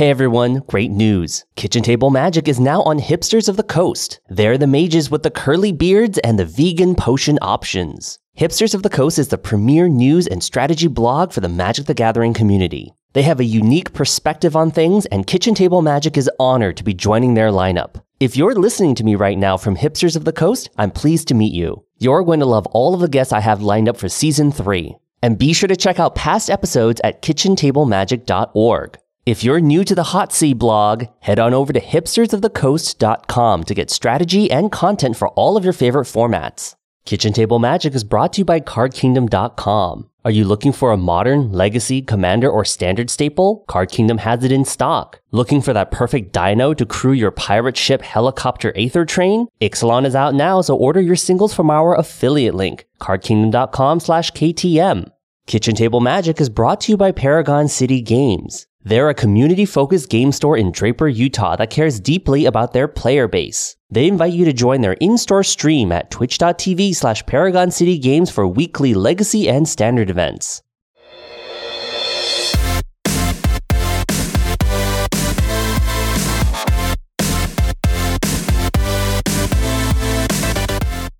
Hey everyone, great news. Kitchen Table Magic is now on Hipsters of the Coast. They're the mages with the curly beards and the vegan potion options. Hipsters of the Coast is the premier news and strategy blog for the Magic the Gathering community. They have a unique perspective on things, and Kitchen Table Magic is honored to be joining their lineup. If you're listening to me right now from Hipsters of the Coast, I'm pleased to meet you. You're going to love all of the guests I have lined up for season three. And be sure to check out past episodes at kitchentablemagic.org. If you're new to the Hot Seat blog, head on over to hipstersofthecoast.com to get strategy and content for all of your favorite formats. Kitchen Table Magic is brought to you by CardKingdom.com. Are you looking for a modern, legacy, commander, or standard staple? Card Kingdom has it in stock. Looking for that perfect dino to crew your pirate ship, helicopter, aether train? Ixalan is out now, so order your singles from our affiliate link, cardkingdom.com slash KTM. Kitchen Table Magic is brought to you by Paragon City Games. They're a community focused game store in Draper, Utah that cares deeply about their player base. They invite you to join their in store stream at twitch.tv slash Paragon City Games for weekly legacy and standard events.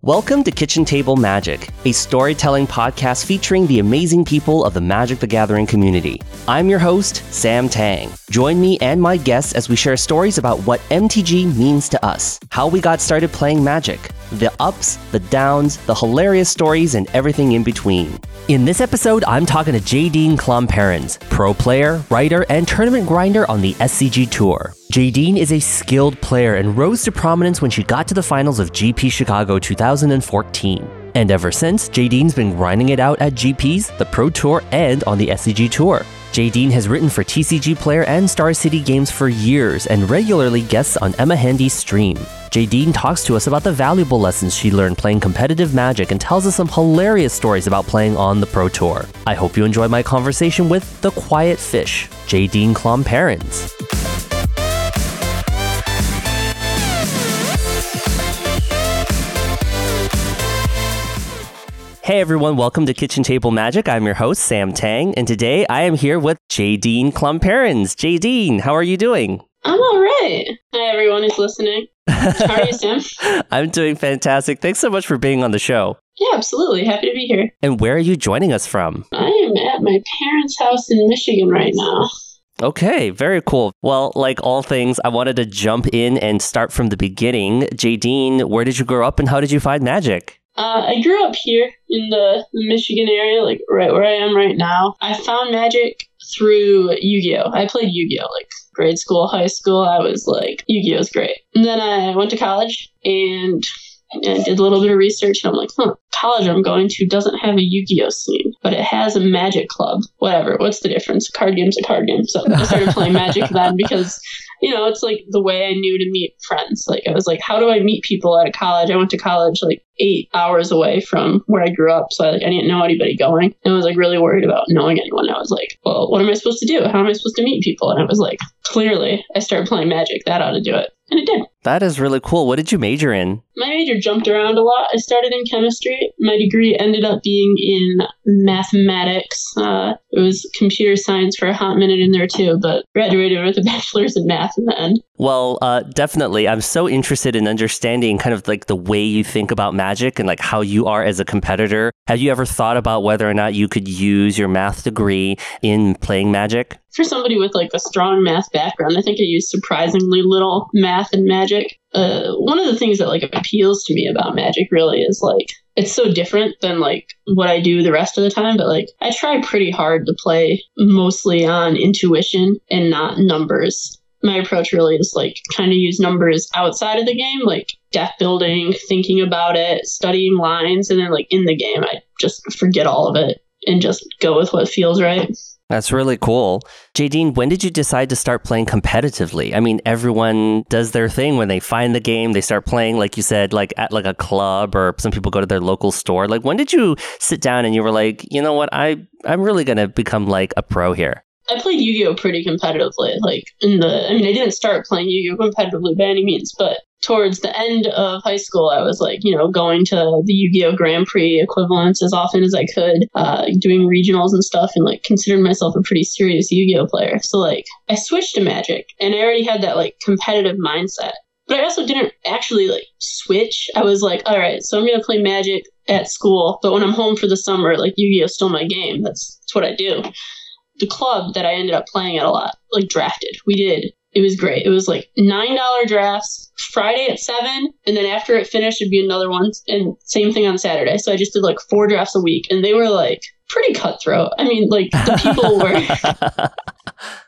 Welcome to Kitchen Table Magic, a storytelling podcast featuring the amazing people of the Magic the Gathering community. I'm your host, Sam Tang. Join me and my guests as we share stories about what MTG means to us, how we got started playing Magic, the ups, the downs, the hilarious stories, and everything in between. In this episode, I'm talking to Jadine Klomparens, pro player, writer, and tournament grinder on the SCG Tour. Jadine is a skilled player and rose to prominence when she got to the finals of GP Chicago 2014. And ever since, Jadine's been grinding it out at GPs, the Pro Tour, and on the SCG Tour. Jadine has written for TCG Player and Star City Games for years and regularly guests on Emma Handy's stream. Jadine talks to us about the valuable lessons she learned playing competitive Magic and tells us some hilarious stories about playing on the Pro Tour. I hope you enjoy my conversation with the Quiet Fish, Jadine Klomparens. Hey everyone, welcome to Kitchen Table Magic. I'm your host, Sam Tang, and today I am here with Jadine Klomparens. Jadine, how are you doing? I'm all right. Hi, everyone who's listening. How are you, Sam? I'm doing fantastic. Thanks so much for being on the show. Yeah, absolutely. Happy to be here. And where are you joining us from? I am at my parents' house in Michigan right now. Okay, very cool. Well, like all things, I wanted to jump in and start from the beginning. Jadine, where did you grow up and how did you find magic? Uh, I grew up here in the, Michigan area, like right where I am right now. I found magic through Yu Gi Oh! I played Yu Gi Oh! like grade school, high school. I was like, Yu Gi Oh! is great. And then I went to college and and did a little bit of research and I'm like, huh, college I'm going to doesn't have a Yu-Gi-Oh scene, but it has a magic club. Whatever. What's the difference? Card game's a card game. So I started playing magic then because you know, it's like the way I knew to meet friends. Like I was like, how do I meet people at a college? I went to college like eight hours away from where I grew up, so I, like I didn't know anybody going, and I was like really worried about knowing anyone. I was like, well, what am I supposed to do? How am I supposed to meet people? And I was like, clearly, I started playing Magic. That ought to do it, and it did. That is really cool. What did you major in? My major jumped around a lot. I started in chemistry. My degree ended up being in mathematics. Uh, it was computer science for a hot minute in there too, but graduated with a bachelor's in math in the end. Well, uh, definitely. I'm so interested in understanding kind of like the way you think about magic and like how you are as a competitor. Have you ever thought about whether or not you could use your math degree in playing magic? For somebody with like a strong math background, I think I use surprisingly little math and magic. Uh, one of the things that like appeals to me about magic really is like it's so different than like what I do the rest of the time, but like I try pretty hard to play mostly on intuition and not numbers. My approach really is like trying to use numbers outside of the game, like deck building, thinking about it, studying lines, and then like in the game, I just forget all of it and just go with what feels right. That's really cool. Jadine, when did you decide to start playing competitively? I mean, everyone does their thing when they find the game, they start playing, like you said, like at like a club or some people go to their local store. Like when did you sit down and you were like, you know what, I I'm really gonna become like a pro here? I played Yu-Gi-Oh pretty competitively. Like in the, I mean, I didn't start playing Yu-Gi-Oh competitively by any means, but towards the end of high school, I was like, you know, going to the Yu Gi Oh! Grand Prix equivalents as often as I could, uh, doing regionals and stuff, and like considered myself a pretty serious Yu Gi Oh! player. So, like, I switched to Magic, and I already had that like competitive mindset. But I also didn't actually like switch. I was like, all right, so I'm gonna play Magic at school, but when I'm home for the summer, like Yu Gi Oh! still my game. That's that's what I do. The club that I ended up playing at a lot, like drafted. We did it was great. It was like nine dollar drafts Friday at seven, and then after it finished, it'd be another one, and same thing on Saturday. So I just did like four drafts a week, and they were like pretty cutthroat. I mean, like the people were.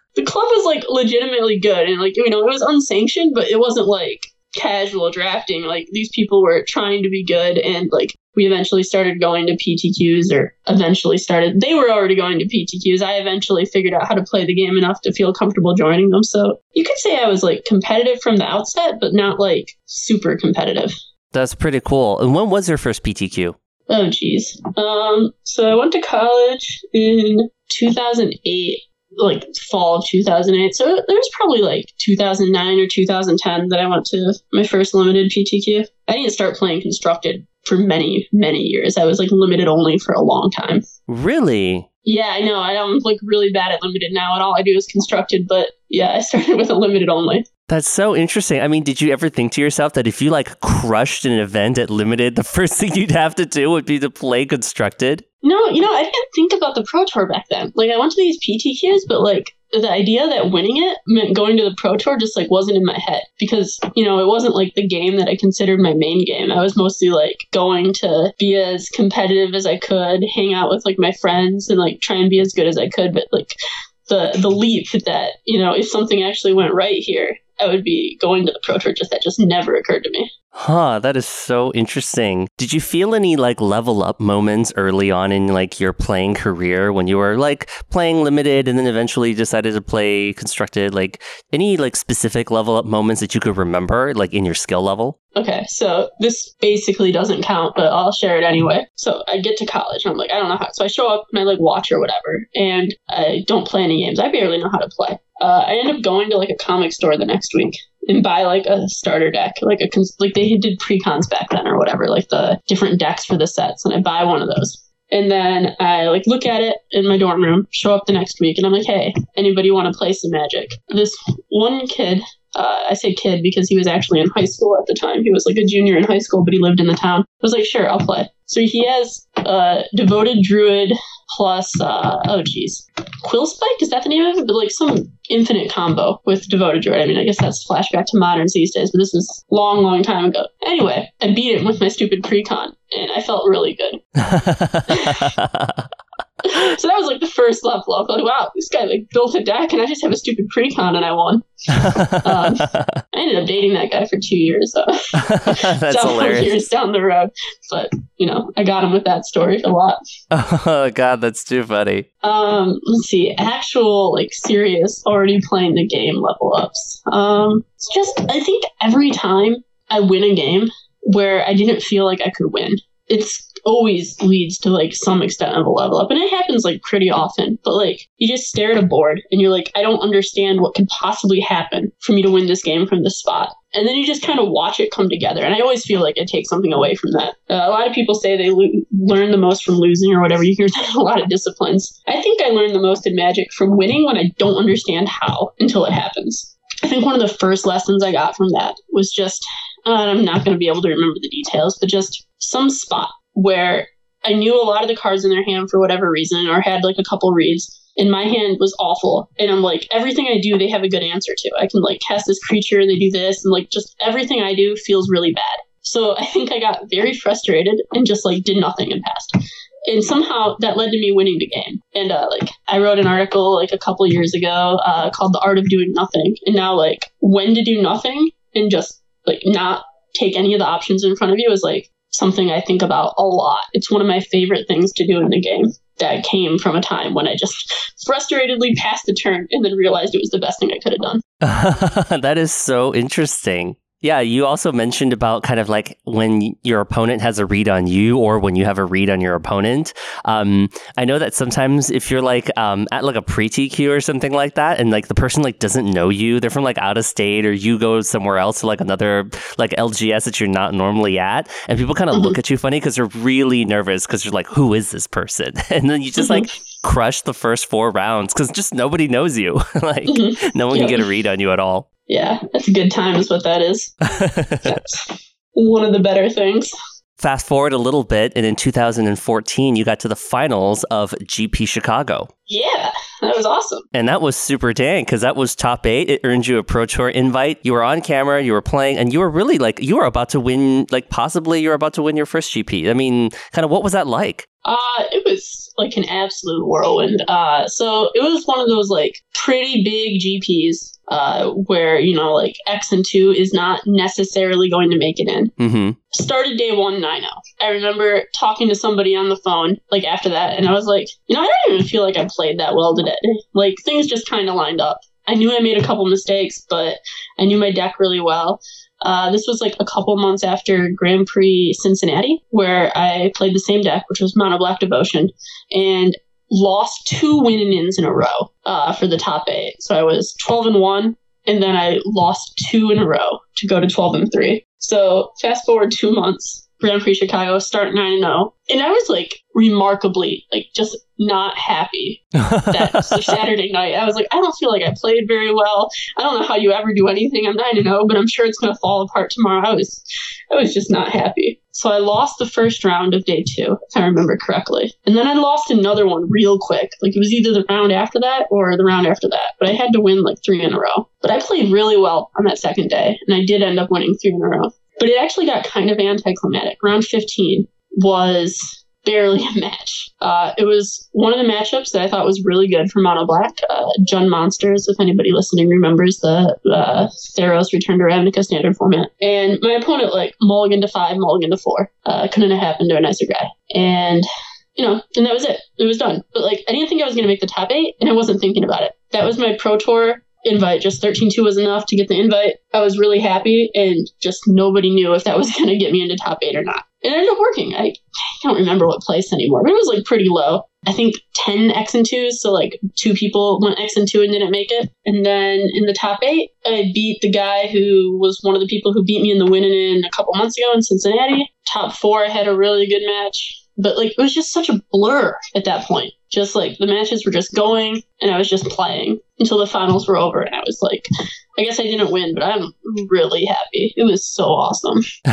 the club was like legitimately good, and like you know it was unsanctioned, but it wasn't like casual drafting. Like these people were trying to be good, and like we eventually started going to PTQs or eventually started they were already going to PTQs. I eventually figured out how to play the game enough to feel comfortable joining them. So you could say I was like competitive from the outset, but not like super competitive. That's pretty cool. And when was your first PTQ? Oh geez. Um so I went to college in 2008 like fall of 2008. So there was probably like 2009 or 2010 that I went to my first limited PTQ. I didn't start playing constructed for many, many years. I was like limited only for a long time. Really? Yeah, I know. I am like really bad at limited now, and all I do is constructed. But yeah, I started with a limited only. That's so interesting. I mean, did you ever think to yourself that if you like crushed an event at limited, the first thing you'd have to do would be to play constructed? No, you know, I didn't think about the Pro Tour back then. Like, I went to these PTQs, but like, the idea that winning it meant going to the pro tour just like wasn't in my head because you know it wasn't like the game that i considered my main game i was mostly like going to be as competitive as i could hang out with like my friends and like try and be as good as i could but like the the leap that you know if something actually went right here I would be going to the pro tour. Just that just never occurred to me. Huh, that is so interesting. Did you feel any like level up moments early on in like your playing career when you were like playing limited and then eventually decided to play constructed? Like any like specific level up moments that you could remember, like in your skill level? Okay, so this basically doesn't count, but I'll share it anyway. So I get to college and I'm like, I don't know how. So I show up and I like watch or whatever, and I don't play any games. I barely know how to play. Uh, I end up going to like a comic store the next week and buy like a starter deck, like a like they did pre-cons back then or whatever, like the different decks for the sets, and I buy one of those. And then I like look at it in my dorm room, show up the next week, and I'm like, hey, anybody want to play some magic? This one kid uh, I say kid because he was actually in high school at the time. He was like a junior in high school, but he lived in the town. I was like, sure, I'll play. So he has uh, devoted druid plus uh, oh geez, Quillspike is that the name of it? But like some infinite combo with devoted druid. I mean, I guess that's flashback to moderns these days, but this was long, long time ago. Anyway, I beat him with my stupid precon, and I felt really good. so that was like the first level up. Like, wow, this guy like built a deck, and I just have a stupid precon, and I won. um, I ended up dating that guy for two years. So That's hilarious. Years down the road, but you know, I got him with that story a lot. Oh God, that's too funny. Um, let's see, actual like serious already playing the game level ups. Um, it's just I think every time I win a game where I didn't feel like I could win, it's always leads to like some extent of a level up. And it happens like pretty often, but like you just stare at a board and you're like, I don't understand what could possibly happen for me to win this game from this spot. And then you just kind of watch it come together. And I always feel like it takes something away from that. Uh, a lot of people say they lo- learn the most from losing or whatever. You hear that a lot of disciplines. I think I learned the most in Magic from winning when I don't understand how until it happens. I think one of the first lessons I got from that was just, uh, I'm not going to be able to remember the details, but just some spot where I knew a lot of the cards in their hand for whatever reason, or had like a couple reads, and my hand was awful. And I'm like, everything I do, they have a good answer to. I can like cast this creature, and they do this, and like just everything I do feels really bad. So I think I got very frustrated and just like did nothing and passed. And somehow that led to me winning the game. And uh, like I wrote an article like a couple years ago uh, called "The Art of Doing Nothing," and now like when to do nothing and just like not take any of the options in front of you is like something I think about a lot. It's one of my favorite things to do in the game that came from a time when I just frustratedly passed the turn and then realized it was the best thing I could have done. that is so interesting. Yeah, you also mentioned about kind of like when your opponent has a read on you or when you have a read on your opponent. Um, I know that sometimes if you're like um, at like a PPTQ or something like that, and like the person like doesn't know you, they're from like out of state, or you go somewhere else to like another like LGS that you're not normally at, and people kind of mm-hmm. look at you funny because they're really nervous because you're like, who is this person? And then you just mm-hmm. like crush the first four rounds because just nobody knows you. like mm-hmm. no one can get a read on you at all. Yeah, that's a good time, is what that is. one of the better things. Fast forward a little bit, and in 2014, you got to the finals of GP Chicago. Yeah, that was awesome. And that was super dang because that was top eight. It earned you a Pro Tour invite. You were on camera, you were playing, and you were really like, you were about to win, like, possibly you were about to win your first GP. I mean, kind of what was that like? Uh, it was like an absolute whirlwind. Uh, so it was one of those like pretty big GPs uh, where you know like X and two is not necessarily going to make it in. Mm-hmm. Started day one nine zero. I remember talking to somebody on the phone like after that, and I was like, you know, I don't even feel like I played that well today. Like things just kind of lined up. I knew I made a couple mistakes, but I knew my deck really well. Uh, this was like a couple months after Grand Prix Cincinnati, where I played the same deck, which was Mono Black Devotion, and lost two win and ins in a row uh, for the top eight. So I was 12 and 1, and then I lost two in a row to go to 12 and 3. So fast forward two months, Grand Prix Chicago, start 9 and 0. And I was like remarkably, like just not happy that Saturday night. I was like, I don't feel like I played very well. I don't know how you ever do anything. I'm 9 and 0, but I'm sure it's going to fall apart tomorrow. I was, I was just not happy. So I lost the first round of day two, if I remember correctly. And then I lost another one real quick. Like it was either the round after that or the round after that. But I had to win like three in a row. But I played really well on that second day, and I did end up winning three in a row. But it actually got kind of anticlimactic. Round 15 was barely a match. Uh, it was one of the matchups that I thought was really good for Mono Black. Uh, Jund Monsters, if anybody listening remembers the uh, Theros Return to Ravnica standard format. And my opponent, like, mulligan to five, mulligan to four. Uh, couldn't have happened to a nicer guy. And, you know, and that was it. It was done. But, like, I didn't think I was going to make the top eight, and I wasn't thinking about it. That was my Pro Tour invite. Just 13-2 was enough to get the invite. I was really happy, and just nobody knew if that was going to get me into top eight or not. It ended up working. I don't remember what place anymore, but it was like pretty low. I think 10 X and 2s, so like two people went X and 2 and didn't make it. And then in the top eight, I beat the guy who was one of the people who beat me in the winning in a couple months ago in Cincinnati. Top four, I had a really good match. But like it was just such a blur at that point. Just like the matches were just going and I was just playing until the finals were over and I was like I guess I didn't win, but I'm really happy. It was so awesome.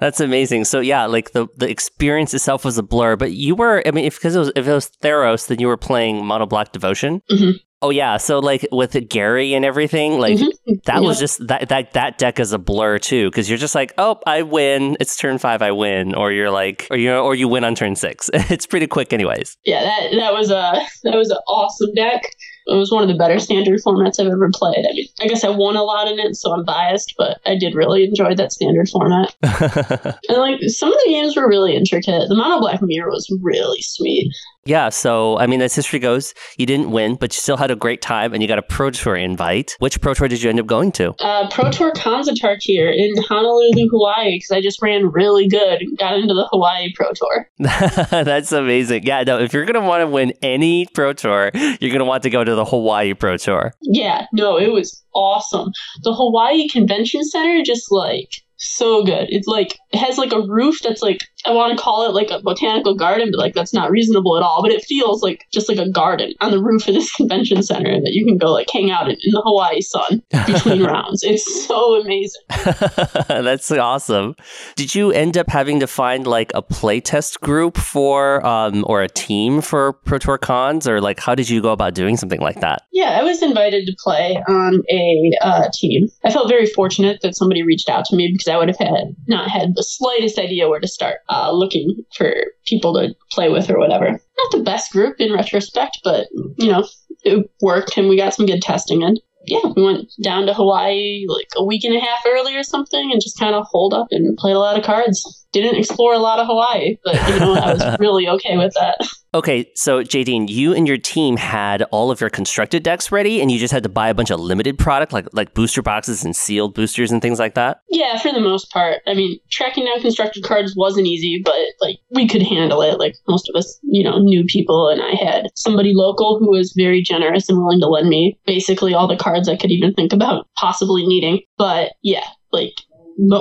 That's amazing. So yeah, like the the experience itself was a blur, but you were I mean if because it was if it was Theros, then you were playing Mono Black Devotion. Mm-hmm. Oh yeah, so like with Gary and everything, like mm-hmm. that was just that that that deck is a blur too, because you're just like, oh, I win, it's turn five, I win, or you're like, or you or you win on turn six. it's pretty quick, anyways. Yeah, that that was a that was an awesome deck it was one of the better standard formats I've ever played. I mean, I guess I won a lot in it, so I'm biased, but I did really enjoy that standard format. and like some of the games were really intricate. The Mono Black Mirror was really sweet. Yeah, so I mean, as history goes, you didn't win, but you still had a great time, and you got a Pro Tour invite. Which Pro Tour did you end up going to? Uh, Pro Tour Khans of Tarkir here in Honolulu, Hawaii, because I just ran really good and got into the Hawaii Pro Tour. That's amazing. Yeah, no, if you're gonna want to win any Pro Tour, you're gonna want to go to the Hawaii Pro Tour. Yeah, no, it was awesome. The Hawaii Convention Center just like so good. It's like it has like a roof that's like I want to call it like a botanical garden, but like that's not reasonable at all. But it feels like just like a garden on the roof of this convention center that you can go like hang out in, in the Hawaii sun between rounds. It's so amazing. that's awesome. Did you end up having to find like a playtest group for um or a team for Pro Tour Khans or like how did you go about doing something like that? Yeah, I was invited to play on a uh, team. I felt very fortunate that somebody reached out to me because I would have had not had the slightest idea where to start uh, Uh, looking for people to play with or whatever. Not the best group in retrospect, but you know, it worked and we got some good testing in. Yeah, we went down to Hawaii like a week and a half early or something and just kind of holed up and played a lot of cards didn't explore a lot of Hawaii, but you know, I was really okay with that. Okay, so Jadine, you and your team had all of your constructed decks ready, and you just had to buy a bunch of limited product, like like booster boxes and sealed boosters and things like that. Yeah, for the most part. I mean, tracking down constructed cards wasn't easy, but like we could handle it. Like most of us, you know, knew people, and I had somebody local who was very generous and willing to lend me basically all the cards I could even think about possibly needing. But yeah, like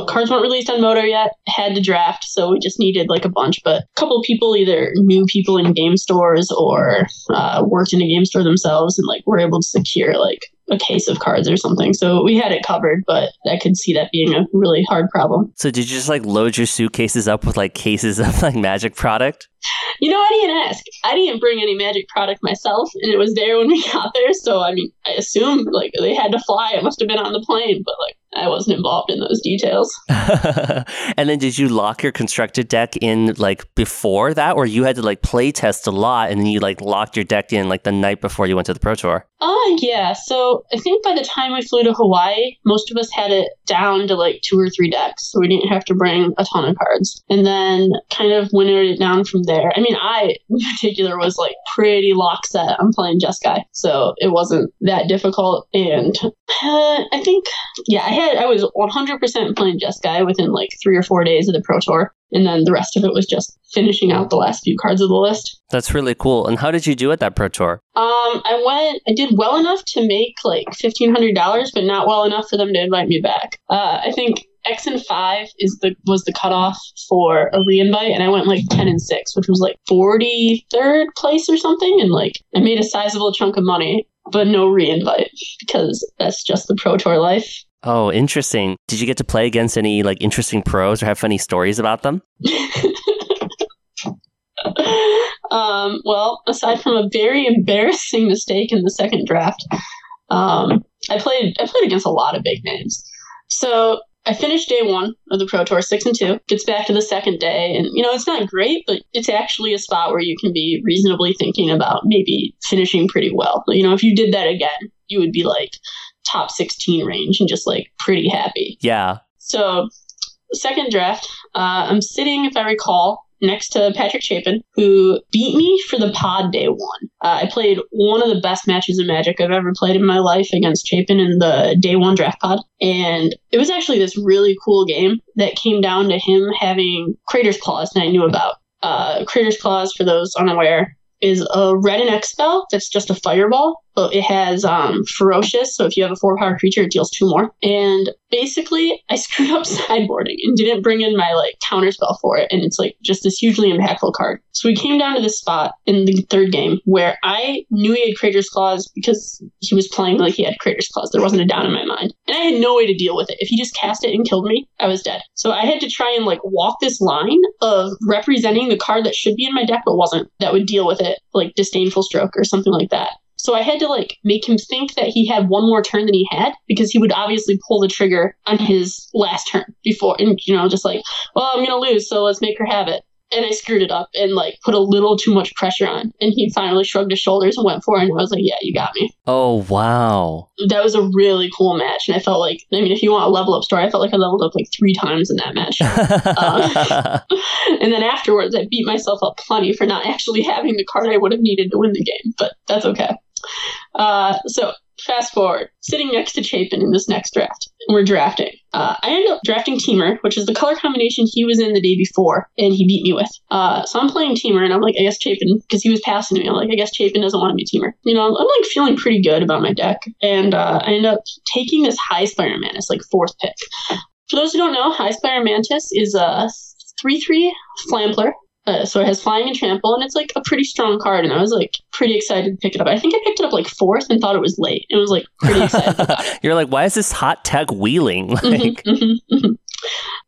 cards weren't released on MODO yet. Had to draft, so we just needed like a bunch. But a couple people either knew people in game stores or uh, worked in a game store themselves, and like were able to secure like a case of cards or something. So we had it covered, but I could see that being a really hard problem. So did you just like load your suitcases up with like cases of like magic product? You know, I didn't ask. I didn't bring any magic product myself, and it was there when we got there. So I mean, I assume like they had to fly. It must have been on the plane, but like I wasn't involved in those details. and then did you lock your constructed deck in like before that, or you had to like play test a lot, and then you like locked your deck in like the night before you went to the pro tour? Oh uh, yeah. So I think by the time we flew to Hawaii, most of us had it down to like two or three decks, so we didn't have to bring a ton of cards. And then kind of winnowed it down from there. I mean, I in particular was like pretty lock set on playing Jeskai, so it wasn't that difficult. And uh, I think yeah, I had I was 100% playing Jeskai within like three or four days of the pro tour and then the rest of it was just finishing out the last few cards of the list. That's really cool. And how did you do at that pro tour? Um, I went. I did well enough to make like fifteen hundred dollars, but not well enough for them to invite me back. Uh, I think X and five is the was the cutoff for a reinvite, and I went like ten and six, which was like forty third place or something, and like I made a sizable chunk of money, but no reinvite because that's just the pro tour life. Oh, interesting. Did you get to play against any like interesting pros or have funny stories about them? um, well, aside from a very embarrassing mistake in the second draft, um, I played I played against a lot of big names. So I finished day one of the Pro Tour six and two. Gets back to the second day, and you know it's not great, but it's actually a spot where you can be reasonably thinking about maybe finishing pretty well. You know, if you did that again, you would be like, top 16 range and just like pretty happy. Yeah. So, second draft, uh, I'm sitting, if I recall, next to Patrick Chapin, who beat me for the pod day one. Uh, I played one of the best matches of Magic I've ever played in my life against Chapin in the day one draft pod. And it was actually this really cool game that came down to him having Crater's Claws that I knew about. Uh, Crater's Claws, for those unaware, is a red and X spell that's just a fireball it has um, ferocious. So if you have a four power creature, it deals two more. And basically, I screwed up sideboarding and didn't bring in my like counter spell for it. And it's like just this hugely impactful card. So we came down to this spot in the third game where I knew he had Crater's Claws because he was playing like he had Crater's Claws. There wasn't a doubt in my mind. And I had no way to deal with it. If he just cast it and killed me, I was dead. So I had to try and like walk this line of representing the card that should be in my deck but wasn't, that would deal with it, like Disdainful Stroke or something like that. So I had to like make him think that he had one more turn than he had because he would obviously pull the trigger on his last turn before, and you know, just like, well, I'm gonna lose, so let's make her have it. And I screwed it up and like put a little too much pressure on, and he finally shrugged his shoulders and went for it. And I was like, "Yeah, you got me." Oh wow, that was a really cool match, and I felt like, I mean, if you want a level up story, I felt like I leveled up like three times in that match. uh, and then afterwards, I beat myself up plenty for not actually having the card I would have needed to win the game, but that's okay. Uh, so fast forward, sitting next to Chapin in this next draft. We're drafting. Uh, I ended up drafting Temur, which is the color combination he was in the day before, and he beat me with. Uh, so I'm playing Temur, and I'm like, I guess Chapin, because he was passing me. I'm like, I guess Chapin doesn't want to be Temur. You know, I'm like feeling pretty good about my deck, and uh, I end up taking this High Spire Mantis, like fourth pick. For those who don't know, High Spire Mantis is a 3 3 Flampler uh, so it has flying and trample, and it's like a pretty strong card. And I was like pretty excited to pick it up. I think I picked it up like fourth and thought it was late. It was like pretty excited You're like, why is this hot tech wheeling? Mm-hmm, like, mm-hmm, mm-hmm, mm-hmm.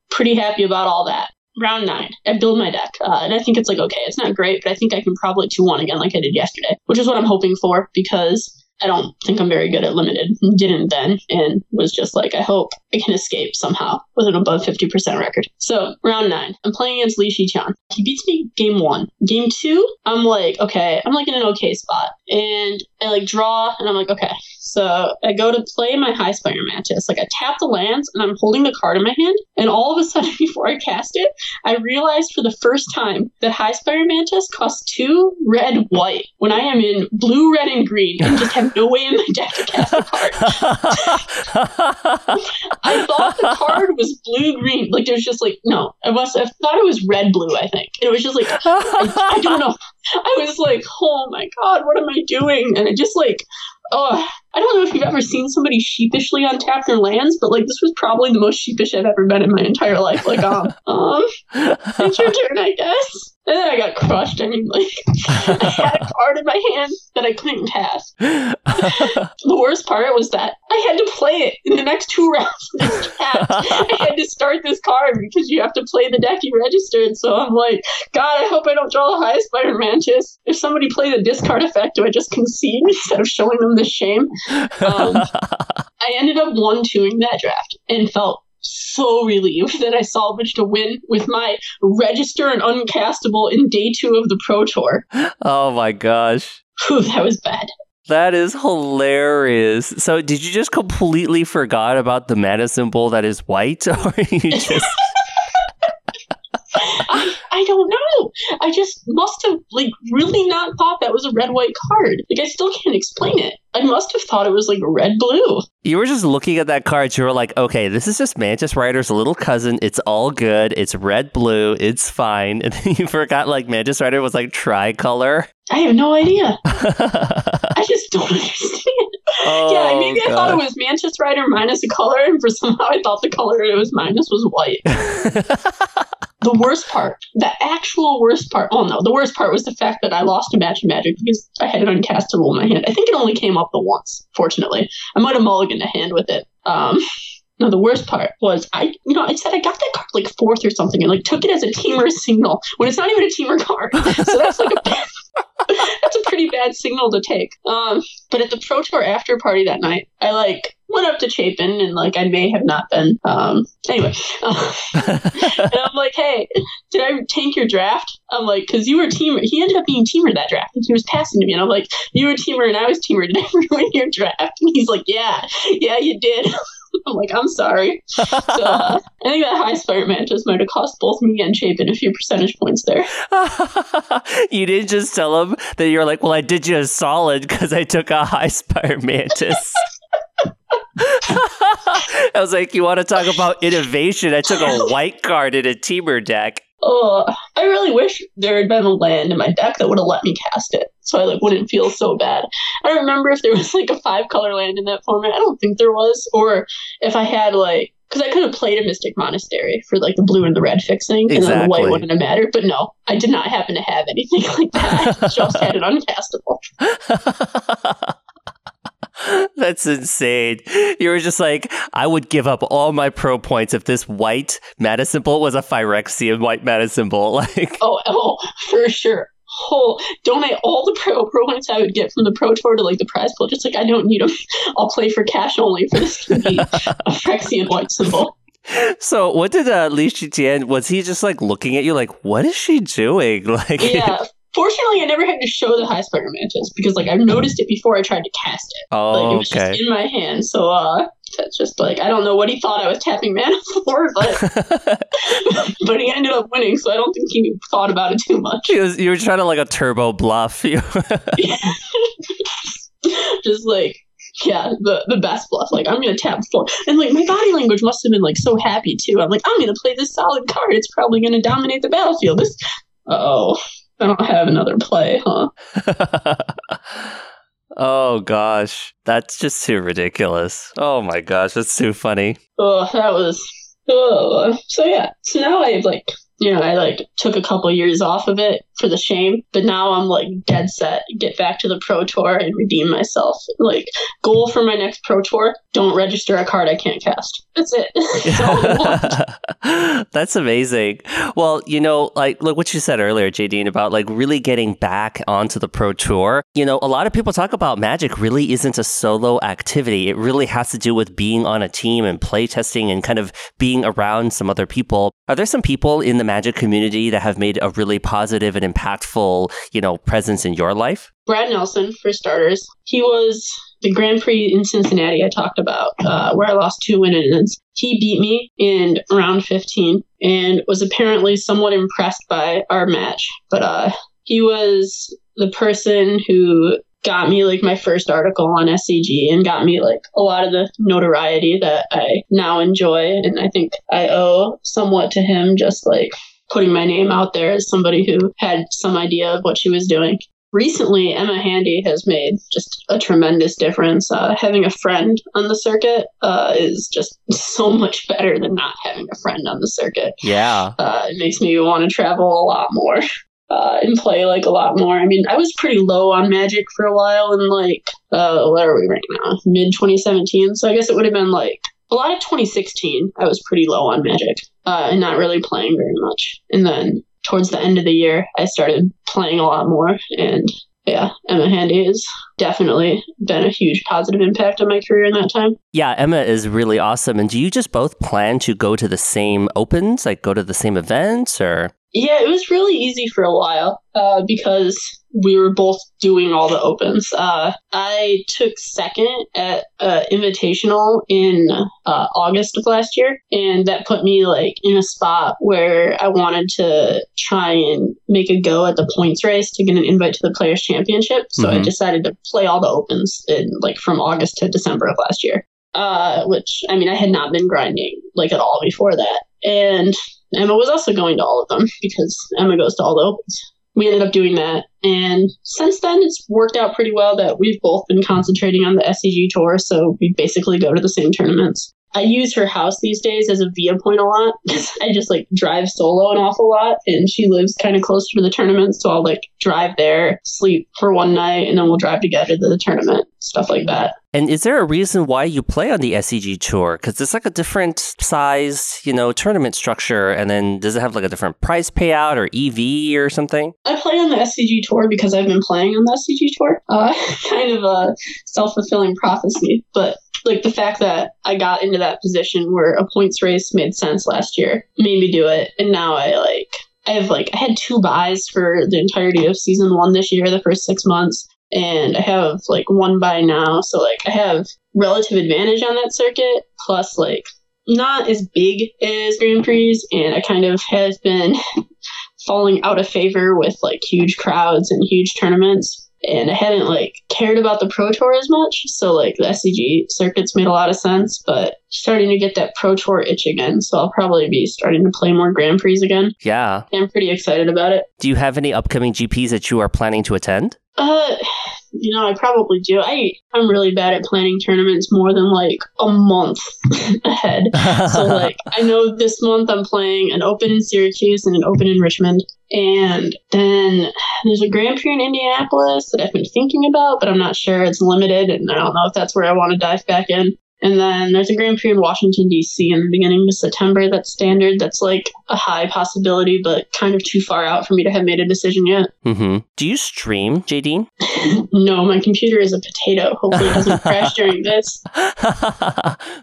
pretty happy about all that. Round nine, I build my deck, uh, and I think it's like okay. It's not great, but I think I can probably two one again like I did yesterday, which is what I'm hoping for because I don't think I'm very good at limited. Didn't then, and was just like, I hope I can escape somehow with an above 50% record. So, round nine, I'm playing against Lee Shi Tian. He beats me game one. Game two, I'm like, okay, I'm like in an okay spot. And I like draw, and I'm like, okay. So I go to play my High Spire Mantis. Like I tap the lands, and I'm holding the card in my hand. And all of a sudden, before I cast it, I realized for the first time that High Spire Mantis costs two red white when I am in blue, red, and green and just have no way in my deck to cast the card. I thought the card was blue green. Like there's just like no, I was I thought it was red blue. I think and it was just like I, I don't know. I was like, oh my god, what am I doing? And it just like oh, I don't know if you've ever seen somebody sheepishly untap their lands, but like this was probably the most sheepish I've ever been in my entire life. Like, um, um, it's your turn, I guess. And then I got crushed. I mean, like, I had a card in my hand that I couldn't cast. the worst part was that I had to play it in the next two rounds of this chat. I had to start this card because you have to play the deck you registered. So I'm like, God, I hope I don't draw the High Spire Mantis. If somebody plays a discard effect, do I just concede instead of showing them the shame? Um, I ended up one twoing that draft and felt so relieved that I salvaged a win with my register and uncastable in day two of the Pro Tour. Oh my gosh. Whew, that was bad. That is hilarious. So, did you just completely forgot about the mana symbol that is white, or you just? I, I don't know. I just must have like really not thought that was a red white card. Like I still can't explain it. I must have thought it was like red blue. You were just looking at that card. You were like, okay, this is just Mantis Rider's little cousin. It's all good. It's red blue. It's fine. And then you forgot like Mantis Rider was like tricolor. I have no idea. I just don't understand. Oh, yeah, maybe I thought it was Mantis Rider minus a color, and for somehow I thought the color it was minus was white. the worst part, the actual worst part, oh no, the worst part was the fact that I lost a match of magic because I had an uncastable in my hand. I think it only came up the once, fortunately. I might have mulliganed a hand with it. Um, no, the worst part was I, you know, I said I got that card like fourth or something, and like took it as a Temur signal when it's not even a Temur card. So that's like a that's a pretty bad signal to take. Um, but at the Pro Tour after party that night, I like went up to Chapin and like I may have not been. Um, anyway, uh, and I'm like, hey, did I tank your draft? I'm like, because you were Temur. He ended up being Temur that draft. And he was passing to me, and I'm like, you were Temur and I was Temur. Did I ruin your draft? And he's like, yeah, yeah, you did. I'm like, I'm sorry. So, uh, I think that high spire mantis might have cost both me and Chapin a few percentage points there. you didn't just tell him that you're like, well, I did you a solid because I took a high spire mantis. I was like, you want to talk about innovation? I took a white card in a Temur deck. Oh, I really wish there had been a land in my deck that would have let me cast it, so I like wouldn't feel so bad. I don't remember if there was like a five color land in that format. I don't think there was, or if I had like because I could have played a Mystic Monastery for like the blue and the red fixing, and then the white wouldn't have mattered. But no, I did not happen to have anything like that. I just had it uncastable. That's insane. You were just like, I would give up all my pro points if this white mana symbol was a Phyrexian white mana symbol. Like, Oh, oh, for sure. Oh, donate all the pro pro points I would get from the pro tour to like the prize pool. Just like I don't need them. I'll play for cash only for this to be a Phyrexian white symbol. so what did uh, Lee Shi Tian, was he just like looking at you like, what is she doing? Like, Yeah. Fortunately, I never had to show the high spire mantis because like I've noticed it before I tried to cast it. Like it oh, was okay. just in my hand. So uh that's just like I don't know what he thought I was tapping mana for, but but he ended up winning, so I don't think he thought about it too much. He was- you were trying to like a turbo bluff. You- just like yeah, the the best bluff. Like I'm gonna tap four, and like my body language must have been like so happy too. I'm like I'm gonna play this solid card. It's probably gonna dominate the battlefield. This oh, I don't have another play, huh? oh gosh, that's just too ridiculous. Oh my gosh, that's too funny. Oh, that was oh. So yeah, so now I've like you know I like took a couple years off of it for the shame. But now I'm like dead set, get back to the pro tour and redeem myself. Like goal for my next pro tour: don't register a card I can't cast. That's it. That's, amazing. Well, you know, like look what you said earlier, Jadine, about like really getting back onto the pro tour. You know, a lot of people talk about Magic really isn't a solo activity. It really has to do with being on a team and playtesting and kind of being around some other people. Are there some people in the Magic community that have made a really positive and impactful, you know, presence in your life? Brad Nelson, for starters. He was the Grand Prix in Cincinnati I talked about, uh, where I lost two win. He beat me in round 15 and was apparently somewhat impressed by our match. But uh, he was the person who got me like my first article on SCG and got me like a lot of the notoriety that I now enjoy. And I think I owe somewhat to him just like putting my name out there as somebody who had some idea of what she was doing. Recently, Emma Handy has made just a tremendous difference. Uh, having a friend on the circuit uh, is just so much better than not having a friend on the circuit. Yeah. Uh, it makes me want to travel a lot more uh, and play like a lot more. I mean, I was pretty low on Magic for a while in like, uh, what are we right now? Mid 2017. So I guess it would have been like a lot of 2016. I was pretty low on Magic uh, and not really playing very much. And then towards the end of the year, I started playing a lot more. And yeah, Emma Handy has definitely been a huge positive impact on my career in that time. Yeah, Emma is really awesome. And do you just both plan to go to the same opens, like go to the same events or? Yeah, it was really easy for a while uh, because we were both doing all the opens. Uh, I took second at uh, Invitational in uh, August of last year, and that put me like in a spot where I wanted to try and make a go at the points race to get an invite to the Players Championship. So mm-hmm. I decided to play all the opens in like from August to December of last year. Uh, which I mean, I had not been grinding like at all before that, and Emma was also going to all of them because Emma goes to all the opens. We ended up doing that. And since then, it's worked out pretty well that we've both been concentrating on the SCG tour. So we basically go to the same tournaments. I use her house these days as a via point a lot I just like drive solo an awful lot, and she lives kind of close to the tournament, so I'll like drive there, sleep for one night, and then we'll drive together to the tournament, stuff like that. And is there a reason why you play on the SCG tour? Because it's like a different size, you know, tournament structure, and then does it have like a different price payout or EV or something? I play on the SCG tour because I've been playing on the SCG tour. Uh, kind of a self fulfilling prophecy, but like the fact that I got into that position where a points race made sense last year made me do it. And now I like, I have like, I had two buys for the entirety of season one this year, the first six months. And I have like one buy now. So like I have relative advantage on that circuit. Plus like not as big as Grand Prix. And I kind of have been falling out of favor with like huge crowds and huge tournaments and I hadn't like cared about the Pro Tour as much. So like the SCG circuits made a lot of sense, but starting to get that Pro Tour itch again. So I'll probably be starting to play more Grand Prix again. Yeah. I'm pretty excited about it. Do you have any upcoming GPs that you are planning to attend? Uh, you know, I probably do. I I'm really bad at planning tournaments more than like a month ahead. so like I know this month I'm playing an open in Syracuse and an open in Richmond. And then there's a Grand Prix in Indianapolis that I've been thinking about, but I'm not sure. It's limited, and I don't know if that's where I want to dive back in. And then there's a Grand Prix in Washington, D.C. in the beginning of September that's standard. That's like a high possibility, but kind of too far out for me to have made a decision yet. Mm-hmm. Do you stream, JD? no, my computer is a potato. Hopefully it doesn't crash during this.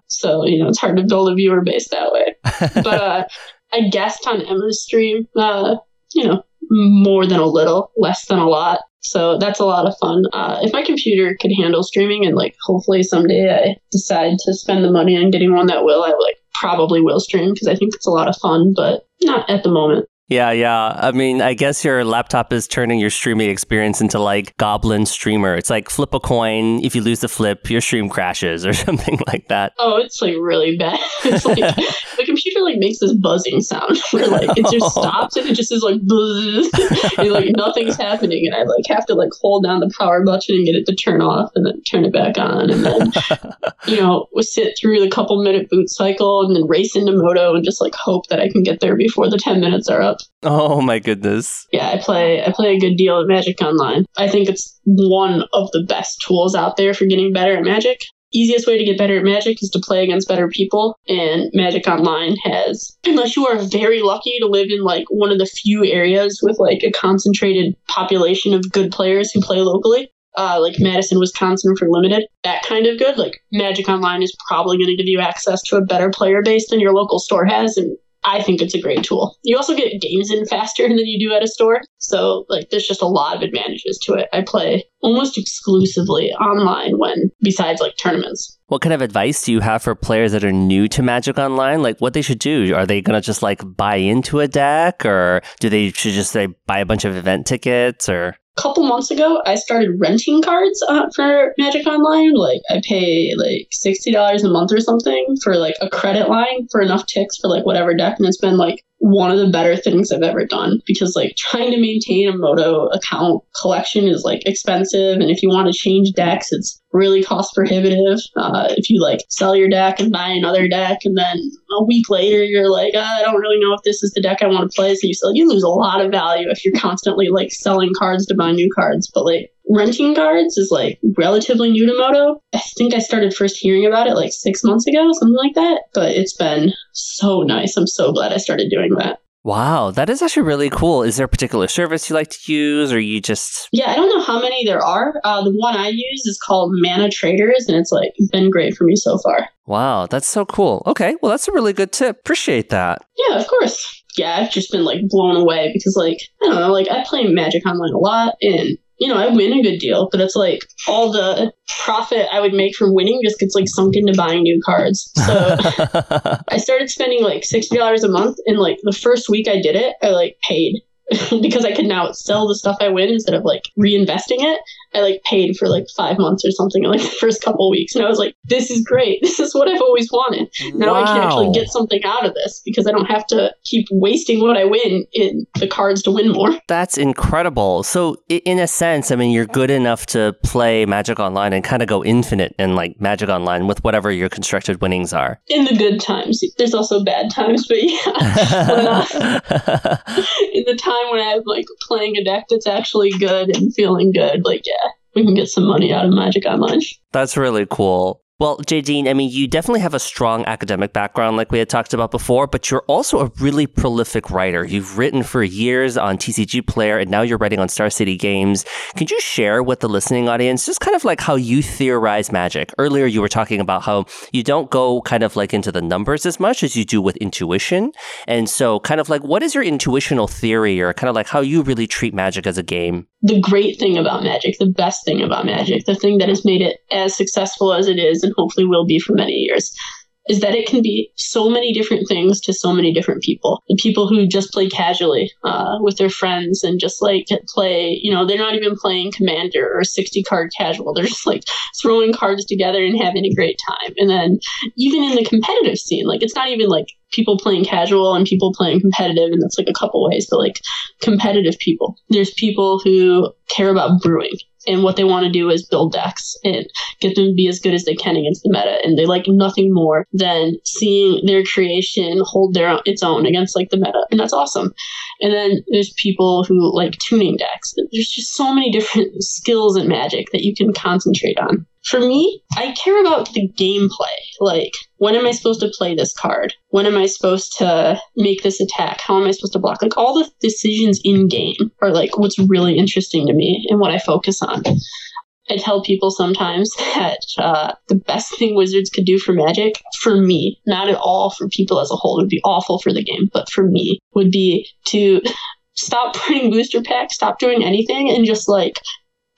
so, you know, it's hard to build a viewer base that way. But uh, I guessed on Emma's stream, uh, you know, more than a little, less than a lot. So that's a lot of fun. Uh, if my computer could handle streaming and like hopefully someday I decide to spend the money on getting one that will, I like probably will stream because I think it's a lot of fun, but not at the moment. Yeah, yeah. I mean, I guess your laptop is turning your streaming experience into like Goblin Streamer. It's like flip a coin. If you lose the flip, your stream crashes or something like that. Oh, it's like really bad. It's like the computer like makes this buzzing sound where like it just stops and it just is like and, like nothing's happening and I like have to like hold down the power button and get it to turn off and then turn it back on and then you know sit through the couple minute boot cycle and then race into MODO and just like hope that I can get there before the 10 minutes are up. Oh my goodness. Yeah, I play I play a good deal of Magic Online. I think it's one of the best tools out there for getting better at Magic easiest way to get better at Magic is to play against better people, and Magic Online has, unless you are very lucky to live in like one of the few areas with like a concentrated population of good players who play locally. Uh, like Madison, Wisconsin for limited, that kind of good. Like Magic Online is probably going to give you access to a better player base than your local store has, and I think it's a great tool. You also get games in faster than you do at a store. So, like, there's just a lot of advantages to it. I play almost exclusively online when, besides like tournaments. What kind of advice do you have for players that are new to Magic Online? Like, what they should do? Are they going to just like buy into a deck or do they should just say buy a bunch of event tickets or? A couple months ago, I started renting cards uh, for Magic Online. Like, I pay like sixty dollars a month or something for like a credit line for enough tix for like whatever deck, and it's been like one of the better things I've ever done because like trying to maintain a MODO account collection is like expensive, and if you want to change decks, it's really cost prohibitive. Uh, if you like sell your deck and buy another deck, and then a week later you're like, oh, I don't really know if this is the deck I want to play, so you sell, you lose a lot of value if you're constantly like selling cards to buy new cards. But like renting cards is like relatively new to MODO. I think I started first hearing about it like six months ago, something like that. But it's been so nice. I'm so glad I started doing that. Wow, that is actually really cool. Is there a particular service you like to use, or you just? Yeah, I don't know how many there are. Uh, the one I use is called Mana Traders, and it's like been great for me so far. Wow, that's so cool. Okay, well, that's a really good tip. Appreciate that. Yeah, of course. Yeah, I've just been like blown away because like I don't know, like I play Magic Online a lot, and you know, I win a good deal, but it's like all the profit I would make from winning just gets like sunk into buying new cards. So I started spending like sixty dollars a month, and like the first week I did it, I like paid because I could now sell the stuff I win instead of like reinvesting it. I like paid for like five months or something in like the first couple weeks, and I was like, "This is great. This is what I've always wanted." Now wow. I can actually get something out of this because I don't have to keep wasting what I win in the cards to win more. That's incredible. So in a sense, I mean, you're good enough to play Magic Online and kind of go infinite in like Magic Online with whatever your constructed winnings are. In the good times, there's also bad times, but yeah, uh, in the time when I'm like playing a deck that's actually good and feeling good, like yeah we can get some money out of Magic Online. That's really cool. Well, Jadine, I mean, you definitely have a strong academic background, like we had talked about before, but you're also a really prolific writer. You've written for years on TCG Player, and now you're writing on Star City Games. Could you share with the listening audience just kind of like how you theorize magic? Earlier, you were talking about how you don't go kind of like into the numbers as much as you do with intuition. And so, kind of like, what is your intuitional theory, or kind of like how you really treat magic as a game? The great thing about magic, the best thing about magic, the thing that has made it as successful as it is hopefully will be for many years is that it can be so many different things to so many different people. The people who just play casually uh, with their friends and just like play, you know, they're not even playing Commander or 60 card casual. They're just like throwing cards together and having a great time. And then even in the competitive scene, like it's not even like people playing casual and people playing competitive, and that's like a couple ways, but like competitive people. There's people who care about brewing and what they want to do is build decks and get them to be as good as they can against the meta. And they like nothing more than seeing their creation hold their its own against like the meta. And that's awesome. And then there's people who like tuning decks. There's just so many different skills in magic that you can concentrate on for me, I care about the gameplay. Like, when am I supposed to play this card? When am I supposed to make this attack? How am I supposed to block? Like, all the decisions in game are like what's really interesting to me and what I focus on. I tell people sometimes that uh, the best thing Wizards could do for Magic, for me, not at all for people as a whole, would be awful for the game, but for me, would be to stop printing booster packs, stop doing anything, and just like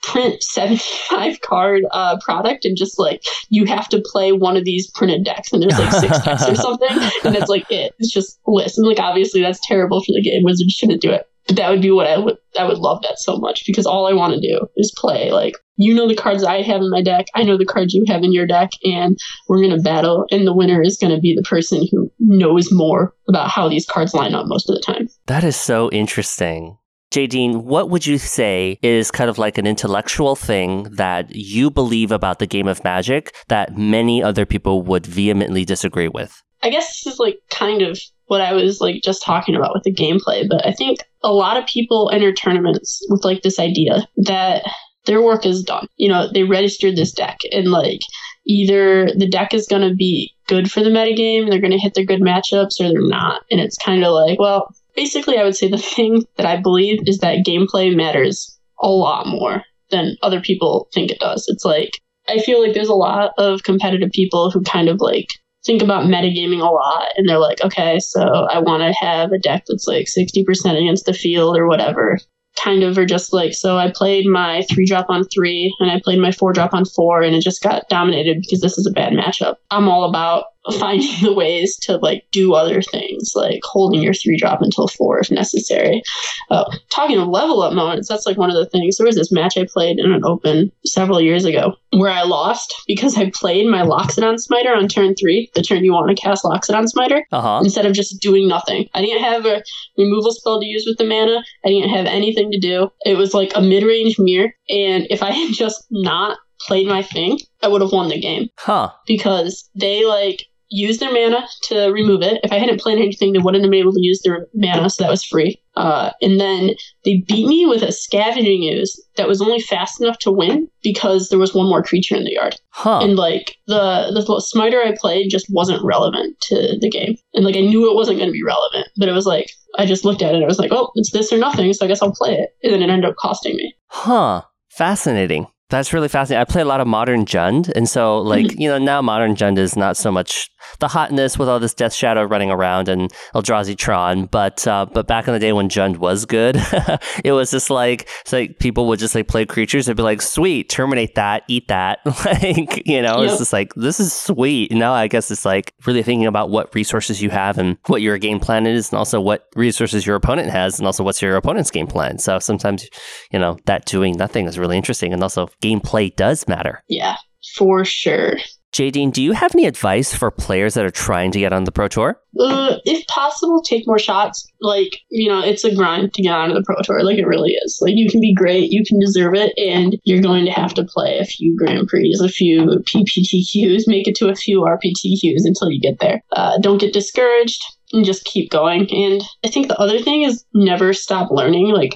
print 75 card uh, product and just like you have to play one of these printed decks and there's like six decks or something and that's like it it's just list and like obviously that's terrible for the game wizards shouldn't do it But that would be what I would I would love that so much because all I want to do is play. Like you know the cards I have in my deck, I know the cards you have in your deck, and we're gonna battle. And the winner is gonna be the person who knows more about how these cards line up most of the time. That is so interesting. Jadine, what would you say is kind of like an intellectual thing that you believe about the game of Magic that many other people would vehemently disagree with? I guess this is like kind of what I was like just talking about with the gameplay, but I think a lot of people enter tournaments with like this idea that their work is done. You know, they registered this deck and like either the deck is going to be good for the metagame, they're going to hit their good matchups or they're not. And it's kind of like, well, basically, I would say the thing that I believe is that gameplay matters a lot more than other people think it does. It's like, I feel like there's a lot of competitive people who kind of like think about metagaming a lot and they're like, okay, so I want to have a deck that's like 60% against the field or whatever kind of are just like so I played my three drop on three and I played my four drop on four and it just got dominated because this is a bad matchup. I'm all about finding the ways to like do other things, like holding your three drop until four if necessary. Uh, talking of level up moments, that's like one of the things. There was this match I played in an open several years ago where I lost because I played my Loxodon Smiter on turn three, the turn you want to cast Loxodon Smiter, uh-huh. instead of just doing nothing. I didn't have a removal spell to use with the mana. I didn't have anything to do. It was like a mid range mirror, and if I had just not played my thing, I would have won the game. Huh. Because they like use their mana to remove it. If I hadn't played anything, they wouldn't have been able to use their mana, so that was free. Uh, and then they beat me with a scavenging ooze that was only fast enough to win because there was one more creature in the yard. Huh. And like the the smiter I played just wasn't relevant to the game. And like I knew it wasn't going to be relevant, but it was like I just looked at it and I was like, oh, it's this or nothing, so I guess I'll play it. And then it ended up costing me. Huh. Fascinating. That's really fascinating. I play a lot of modern Jund, and so like Mm-hmm. you know now modern Jund is not so much the hotness with all this Death Shadow running around and Eldrazi Tron, but uh, but back in the day when Jund was good, it was just like like people would just like play creatures and be like, sweet, terminate that, eat that, like you know, it's just like this is sweet. Now I guess it's like really thinking about what resources you have and what your game plan is, and also what resources your opponent has, and also what's your opponent's game plan. So sometimes you know that doing nothing is really interesting, and also gameplay does matter. Yeah, for sure. Jadine, do you have any advice for players that are trying to get on the Pro Tour? Uh, if possible, take more shots. Like, you know, it's a grind to get onto the Pro Tour. Like, it really is. Like, you can be great, you can deserve it, and you're going to have to play a few Grand Prix, a few PPTQs, make it to a few RPTQs until you get there. Uh, don't get discouraged and just keep going. And I think the other thing is never stop learning. Like,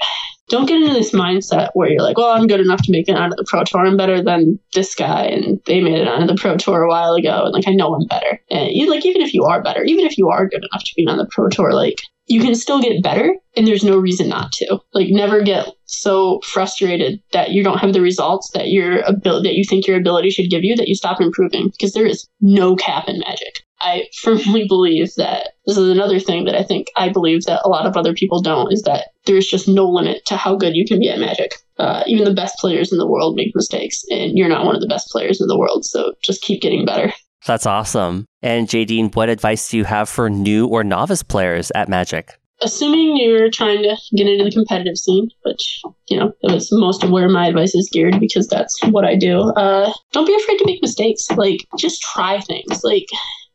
don't get into this mindset where you're like, well, I'm good enough to make it onto the Pro Tour. I'm better than this guy, and they made it onto the Pro Tour a while ago, and like I know I'm better. And you like even if you are better, even if you are good enough to be on the Pro Tour, like you can still get better, and there's no reason not to. Like never get so frustrated that you don't have the results that your ability that you think your ability should give you that you stop improving because there is no cap in Magic. I firmly believe that this is another thing that I think I believe that a lot of other people don't is that there's just no limit to how good you can be at Magic. Uh, even the best players in the world make mistakes, and you're not one of the best players in the world. So just keep getting better. That's awesome. And Jadine, what advice do you have for new or novice players at Magic? Assuming you're trying to get into the competitive scene, which you know is most of where my advice is geared because that's what I do. Uh, don't be afraid to make mistakes. Like just try things. Like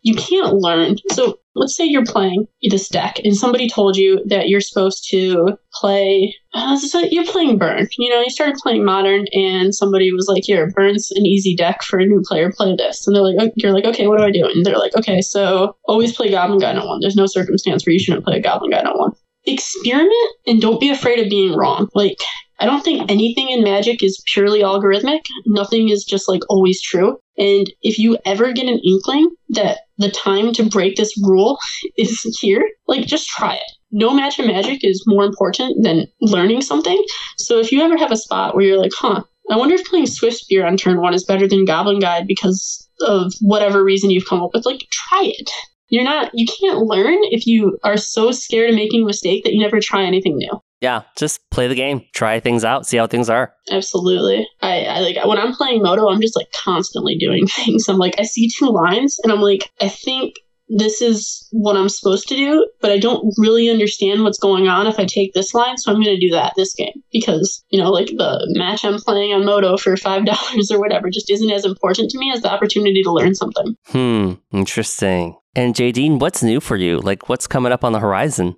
you can't learn. So let's say you're playing this deck and somebody told you that you're supposed to play uh, so you're playing burn you know you started playing modern and somebody was like here burn's an easy deck for a new player play this and they're like oh, you're like okay what do i do and they're like okay so always play goblin guide on one there's no circumstance where you shouldn't play a goblin guide on one experiment and don't be afraid of being wrong like I don't think anything in magic is purely algorithmic. Nothing is just like always true. And if you ever get an inkling that the time to break this rule is here, like just try it. No match of magic is more important than learning something. So if you ever have a spot where you're like, huh, I wonder if playing Swiftspear on turn one is better than Goblin Guide because of whatever reason you've come up with, like try it. You're not, you can't learn if you are so scared of making a mistake that you never try anything new. Yeah, just play the game, try things out, see how things are. Absolutely. I, I like when I'm playing MODO, I'm just like constantly doing things. I'm like, I see two lines and I'm like, I think this is what I'm supposed to do, but I don't really understand what's going on if I take this line, so I'm going to do that this game because, you know, like the match I'm playing on MODO for $5 or whatever just isn't as important to me as the opportunity to learn something. Hmm, interesting. And Jadine, what's new for you? Like, what's coming up on the horizon?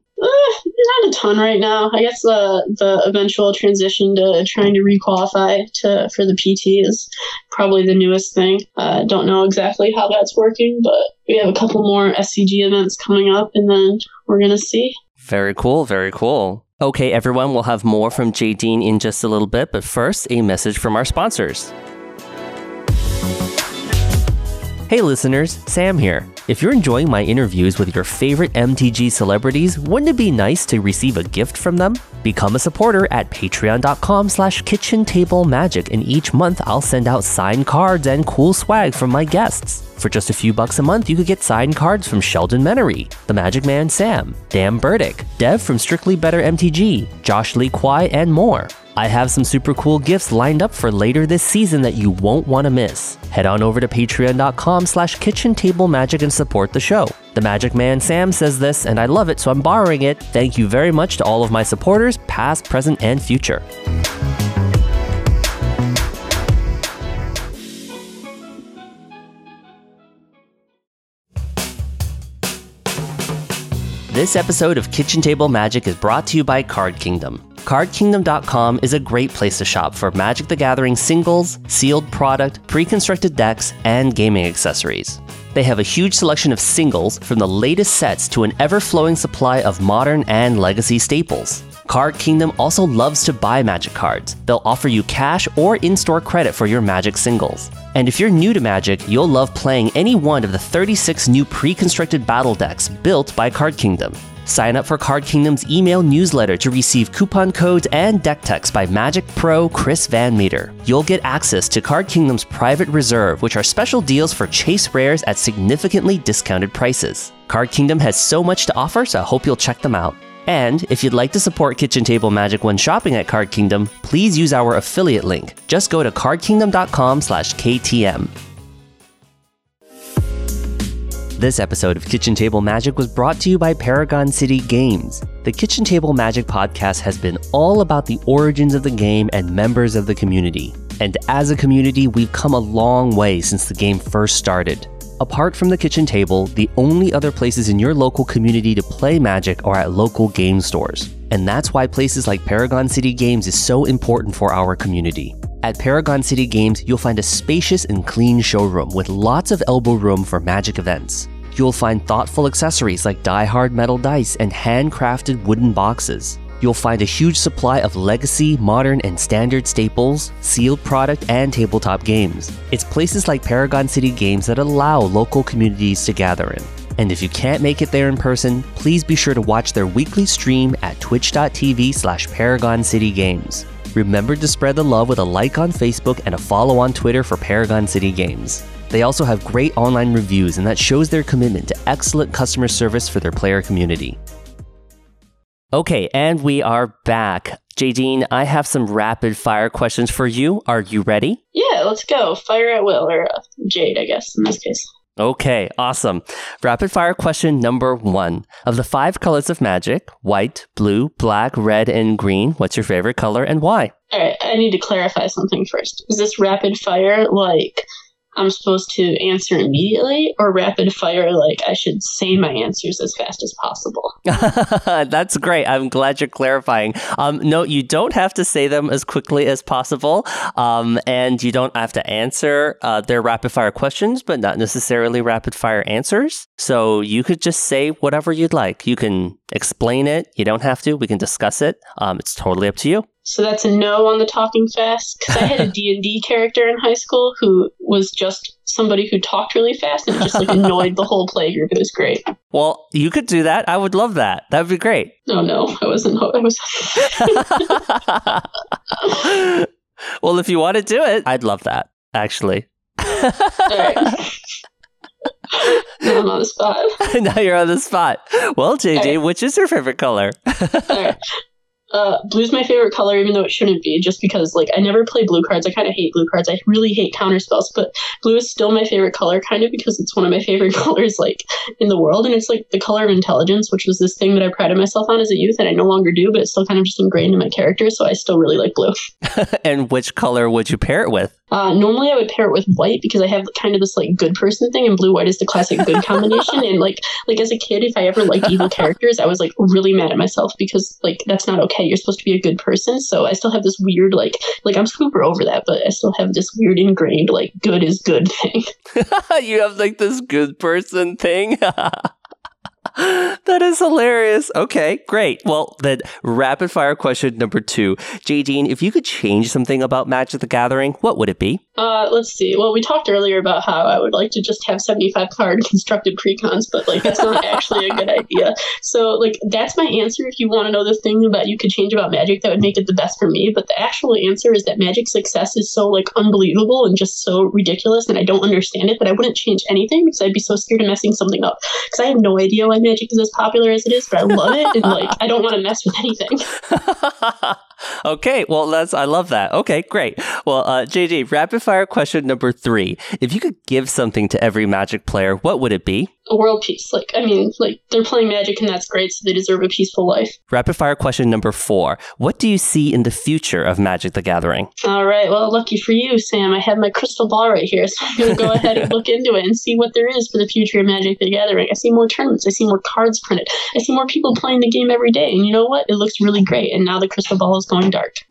Not a ton right now. I guess the the eventual transition to trying to requalify to for the PT is probably the newest thing. Uh, don't know exactly how that's working, but we have a couple more SCG events coming up, and then we're gonna see. Very cool. Very cool. Okay, everyone, we'll have more from Jadine in just a little bit, but first, a message from our sponsors. Hey listeners, Sam here. If you're enjoying my interviews with your favorite MTG celebrities, wouldn't it be nice to receive a gift from them? Become a supporter at patreon.com slash kitchen table magic and each month I'll send out signed cards and cool swag from my guests. For just a few bucks a month, you could get signed cards from Sheldon Menery, The Magic Man Sam, Dan Burdick, Dev from Strictly Better MTG, Josh Lee Kwai, and more. I have some super cool gifts lined up for later this season that you won't want to miss. Head on over to patreon.com slash kitchen table magic and support the show. The Magic Man Sam says this, and I love it, so I'm borrowing it. Thank you very much to all of my supporters, past, present, and future. This episode of Kitchen Table Magic is brought to you by Card Kingdom. CardKingdom.com is a great place to shop for Magic the Gathering singles, sealed product, pre constructed decks, and gaming accessories. They have a huge selection of singles from the latest sets to an ever flowing supply of modern and legacy staples. Card Kingdom also loves to buy Magic cards. They'll offer you cash or in store credit for your Magic singles. And if you're new to Magic, you'll love playing any one of the 36 new pre constructed battle decks built by Card Kingdom. Sign up for Card Kingdom's email newsletter to receive coupon codes and deck techs by Magic Pro Chris Van Meter. You'll get access to Card Kingdom's private reserve, which are special deals for chase rares at significantly discounted prices. Card Kingdom has so much to offer, so I hope you'll check them out. And if you'd like to support Kitchen Table Magic when shopping at Card Kingdom, please use our affiliate link. Just go to cardkingdom.com/ktm. This episode of Kitchen Table Magic was brought to you by Paragon City Games. The Kitchen Table Magic podcast has been all about the origins of the game and members of the community. And as a community, we've come a long way since the game first started. Apart from the kitchen table, the only other places in your local community to play Magic are at local game stores. And that's why places like Paragon City Games is so important for our community. At Paragon City Games, you'll find a spacious and clean showroom with lots of elbow room for magic events. You'll find thoughtful accessories like die-hard metal dice and handcrafted wooden boxes. You'll find a huge supply of legacy, modern, and standard staples, sealed product, and tabletop games. It's places like Paragon City Games that allow local communities to gather in. And if you can't make it there in person, please be sure to watch their weekly stream at twitch.tv slash Paragon City Games. Remember to spread the love with a like on Facebook and a follow on Twitter for Paragon City Games. They also have great online reviews, and that shows their commitment to excellent customer service for their player community. Okay, and we are back. Jadine, I have some rapid fire questions for you. Are you ready? Yeah, let's go. Fire at will, or uh, Jade, I guess, in this case. Okay, awesome. Rapid fire question number one. Of the five colors of magic white, blue, black, red, and green what's your favorite color and why? All right, I need to clarify something first. Is this rapid fire like I'm supposed to answer immediately, or rapid fire like I should say my answers as fast as possible? That's great. I'm glad you're clarifying. Um, no, you don't have to say them as quickly as possible, um, and you don't have to answer uh, their rapid fire questions, but not necessarily rapid fire answers. So you could just say whatever you'd like. You can explain it. You don't have to. We can discuss it. Um, it's totally up to you. So that's a no on the talking fast. Because I had a D&D character in high school who was just somebody who talked really fast and it just like annoyed the whole play group. It was great. Well, you could do that. I would love that. That would be great. No, no, I wasn't. I was. well, if you want to do it, I'd love that. Actually. Now I'm on the spot. now you're on the spot. Well, JJ, right. which is your favorite color? All right. Uh, blue's my favorite color, even though it shouldn't be, just because like I never play blue cards. I kind of hate blue cards. I really hate counter spells, but blue is still my favorite color, kind of because it's one of my favorite colors like in the world, and it's like the color of intelligence, which was this thing that I prided myself on as a youth, and I no longer do, but it's still kind of just ingrained in my character. So I still really like blue. and which color would you pair it with? Uh, normally, I would pair it with white because I have kind of this like good person thing, and blue white is the classic good combination. and like like as a kid, if I ever liked evil characters, I was like really mad at myself because like that's not okay. You're supposed to be a good person. So I still have this weird like like I'm super over that, but I still have this weird ingrained like good is good thing. you have like this good person thing. that is hilarious. Okay, great. Well, then rapid fire question number two. Jadine, if you could change something about Magic the Gathering, what would it be? Uh, let's see. Well, we talked earlier about how I would like to just have 75 card constructed precons, but like that's not actually a good idea. So, like, that's my answer. If you want to know the thing about you could change about Magic that would make it the best for me, but the actual answer is that Magic success is so like unbelievable and just so ridiculous, and I don't understand it that I wouldn't change anything because I'd be so scared of messing something up. Because I have no idea why Magic is as popular as it is, but I love it, and like I don't want to mess with anything. okay, well that's I love that. Okay, great. Well, uh, JJ, rapid fire question number three: If you could give something to every Magic player, what would it be? a world peace. Like, I mean, like they're playing Magic and that's great, so they deserve a peaceful life. Rapid fire question number four: What do you see in the future of Magic: The Gathering? All right. Well, lucky for you, Sam, I have my crystal ball right here, so I'm gonna go ahead and look into it and see what there is for the future of Magic: The Gathering. I see more tournaments. I see more cards printed. I see more people playing the game every day, and you know what? It looks really great. And now the crystal ball is going dark.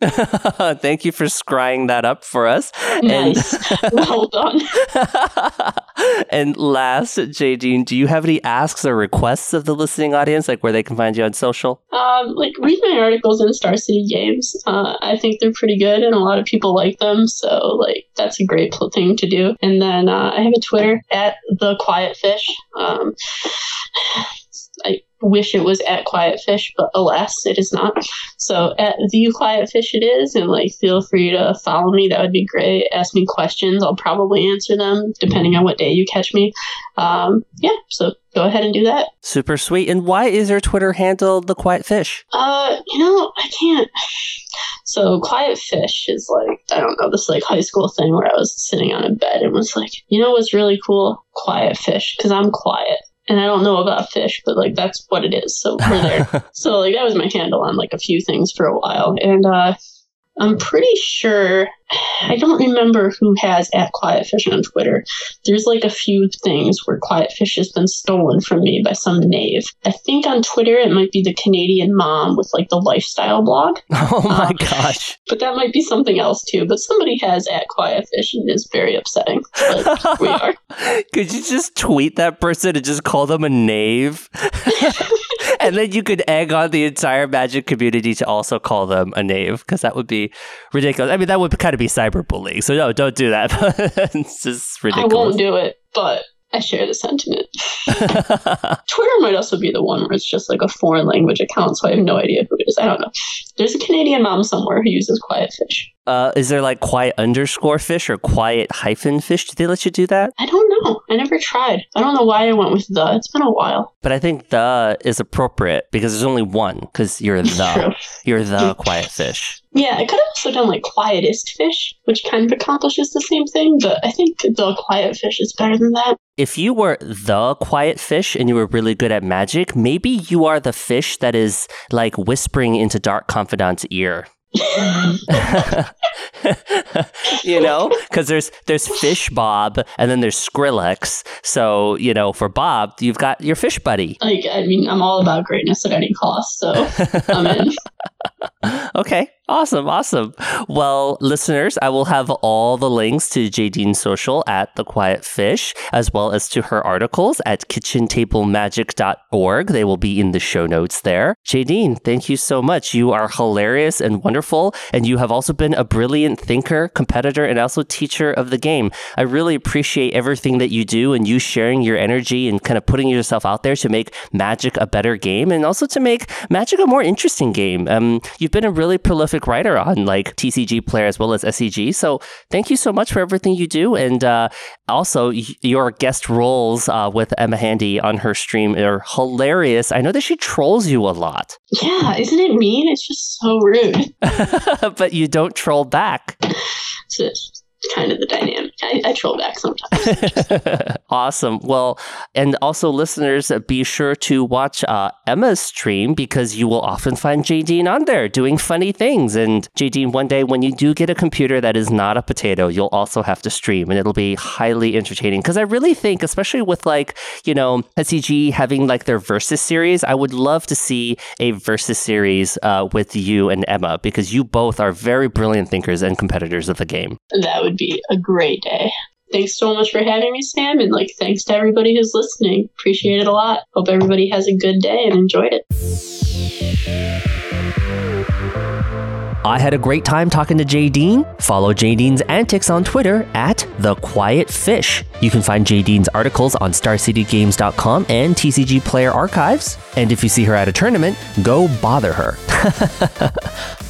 Thank you for scrying that up for us. Nice. And- well done. and last, Jadine, do you have any asks or requests of the listening audience, like where they can find you on social? Um, like read my articles in Star City Games. Uh, I think they're pretty good, and a lot of people like them. So like that's a great thing to do. And then uh, I have a Twitter at the Quiet Fish. Um, wish it was at Quiet Fish, but alas, it is not. So at the Quiet Fish it is, and like feel free to follow me. That would be great. Ask me questions. I'll probably answer them depending on what day you catch me. Um, yeah, so go ahead and do that. Super sweet. And why is your Twitter handle the Quiet Fish? Uh, you know, I can't. So Quiet Fish is like I don't know this like high school thing where I was sitting on a bed and was like, you know what's really cool? Quiet Fish because I'm quiet and I don't know about fish, but like that's what it is. So we're there. so like that was my handle on like a few things for a while, and uh, I'm pretty sure I don't remember who has at Quiet Fish on Twitter. There's like a few things where Quiet Fish has been stolen from me by some knave. I think on Twitter it might be the Canadian mom with like the lifestyle blog. Oh my um, gosh. But that might be something else too. But somebody has at Quiet Fish and it is very upsetting. But we are. Could you just tweet that person and just call them a knave? and then you could egg on the entire magic community to also call them a knave because that would be ridiculous. I mean, that would kind of be cyberbullying. So no, don't do that. it's just ridiculous. I won't do it, but I share the sentiment. Twitter might also be the one where it's just like a foreign language account, so I have no idea who it is. I don't know. There's a Canadian mom somewhere who uses quiet fish. Uh, is there like quiet underscore fish or quiet hyphen fish? Did they let you do that? I don't know. I never tried. I don't know why I went with the. It's been a while. But I think the is appropriate because there's only one because you're the. you're the quiet fish. Yeah, I could have also done like quietest fish, which kind of accomplishes the same thing, but I think the quiet fish is better than that. If you were the quiet fish and you were really good at magic, maybe you are the fish that is like whispering into Dark Confidant's ear. You know, because there's there's Fish Bob and then there's Skrillex. So you know, for Bob, you've got your fish buddy. Like, I mean, I'm all about greatness at any cost, so I'm in. okay, awesome, awesome. Well, listeners, I will have all the links to Jadine's social at The Quiet Fish, as well as to her articles at kitchentablemagic.org. They will be in the show notes there. Jadine, thank you so much. You are hilarious and wonderful, and you have also been a brilliant thinker, competitor, and also teacher of the game. I really appreciate everything that you do and you sharing your energy and kind of putting yourself out there to make Magic a better game and also to make Magic a more interesting game Um, you've been a really prolific writer on like TCG player as well as SCG. So thank you so much for everything you do. And uh, also, y- your guest roles uh, with Emma Handy on her stream are hilarious. I know that she trolls you a lot, Yeah, isn't it mean? It's just so rude. but you don't troll back. It's kind of the dynamic. I, I troll back sometimes. awesome. Well, and also listeners, be sure to watch uh, Emma's stream because you will often find Jadine on there doing funny things. And Jadine, one day when you do get a computer that is not a potato, you'll also have to stream, and it'll be highly entertaining. Because I really think, especially with like you know SCG having like their versus series, I would love to see a versus series uh, with you and Emma because you both are very brilliant thinkers and competitors of the game. that would be a great day. Thanks so much for having me, Sam, and like thanks to everybody who's listening. Appreciate it a lot. Hope everybody has a good day and enjoyed it. I had a great time talking to Jadine. Follow Jadine's antics on Twitter at The Quiet Fish. You can find Jadine's articles on StarCityGames.com and TCG Player Archives. And if you see her at a tournament, go bother her.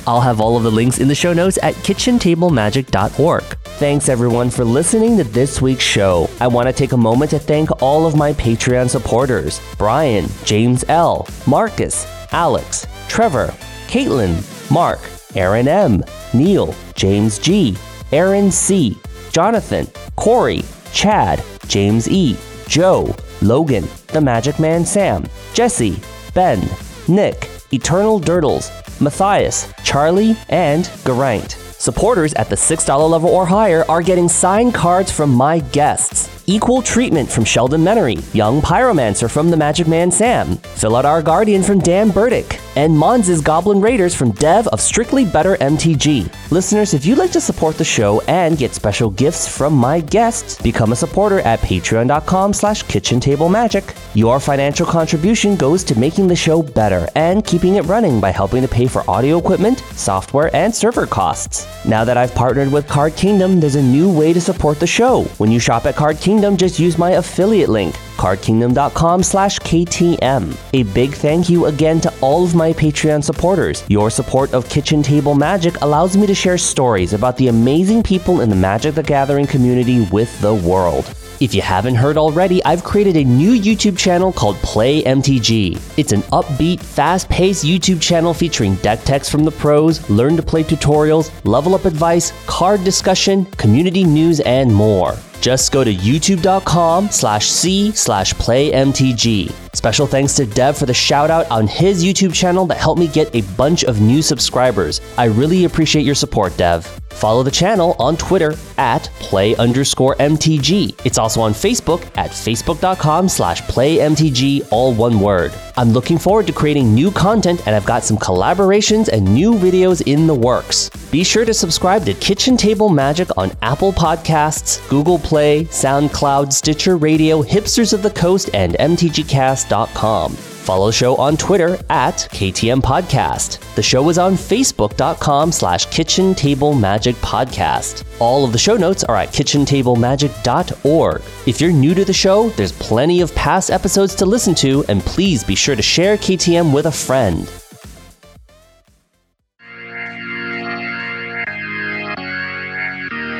I'll have all of the links in the show notes at kitchentablemagic.org. Thanks everyone for listening to this week's show. I want to take a moment to thank all of my Patreon supporters Brian, James L., Marcus, Alex, Trevor, Caitlin, Mark, Aaron M., Neil, James G., Aaron C., Jonathan, Corey, Chad, James E., Joe, Logan, The Magic Man Sam, Jesse, Ben, Nick, Eternal Durdles, Matthias, Charlie, and Geraint. Supporters at the $6 level or higher are getting signed cards from my guests. Equal treatment from Sheldon Menery, Young Pyromancer from The Magic Man Sam, Our Guardian from Dan Burdick, and Mons' Goblin Raiders from Dev of Strictly Better MTG. Listeners, if you'd like to support the show and get special gifts from my guests, become a supporter at patreon.com slash kitchentablemagic. Your financial contribution goes to making the show better and keeping it running by helping to pay for audio equipment, software, and server costs. Now that I've partnered with Card Kingdom, there's a new way to support the show. When you shop at Card Kingdom, just use my affiliate link, cardkingdom.com slash KTM. A big thank you again to all of my Patreon supporters. Your support of Kitchen Table Magic allows me to share stories about the amazing people in the Magic the Gathering community with the world. If you haven't heard already, I've created a new YouTube channel called Play MTG. It's an upbeat, fast paced YouTube channel featuring deck techs from the pros, learn to play tutorials, level up advice, card discussion, community news, and more. Just go to youtube.com slash c slash playmtg. Special thanks to Dev for the shout out on his YouTube channel that helped me get a bunch of new subscribers. I really appreciate your support, Dev. Follow the channel on Twitter at play underscore MTG. It's also on Facebook at facebook.com slash playmtg, all one word. I'm looking forward to creating new content and I've got some collaborations and new videos in the works. Be sure to subscribe to Kitchen Table Magic on Apple Podcasts, Google Play, SoundCloud, Stitcher Radio, Hipsters of the Coast, and MTGcast.com. Follow the show on Twitter at KTM Podcast. The show is on Facebook.com slash Kitchen Table Magic Podcast. All of the show notes are at kitchentablemagic.org. If you're new to the show, there's plenty of past episodes to listen to, and please be sure to share KTM with a friend.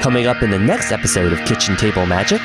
Coming up in the next episode of Kitchen Table Magic,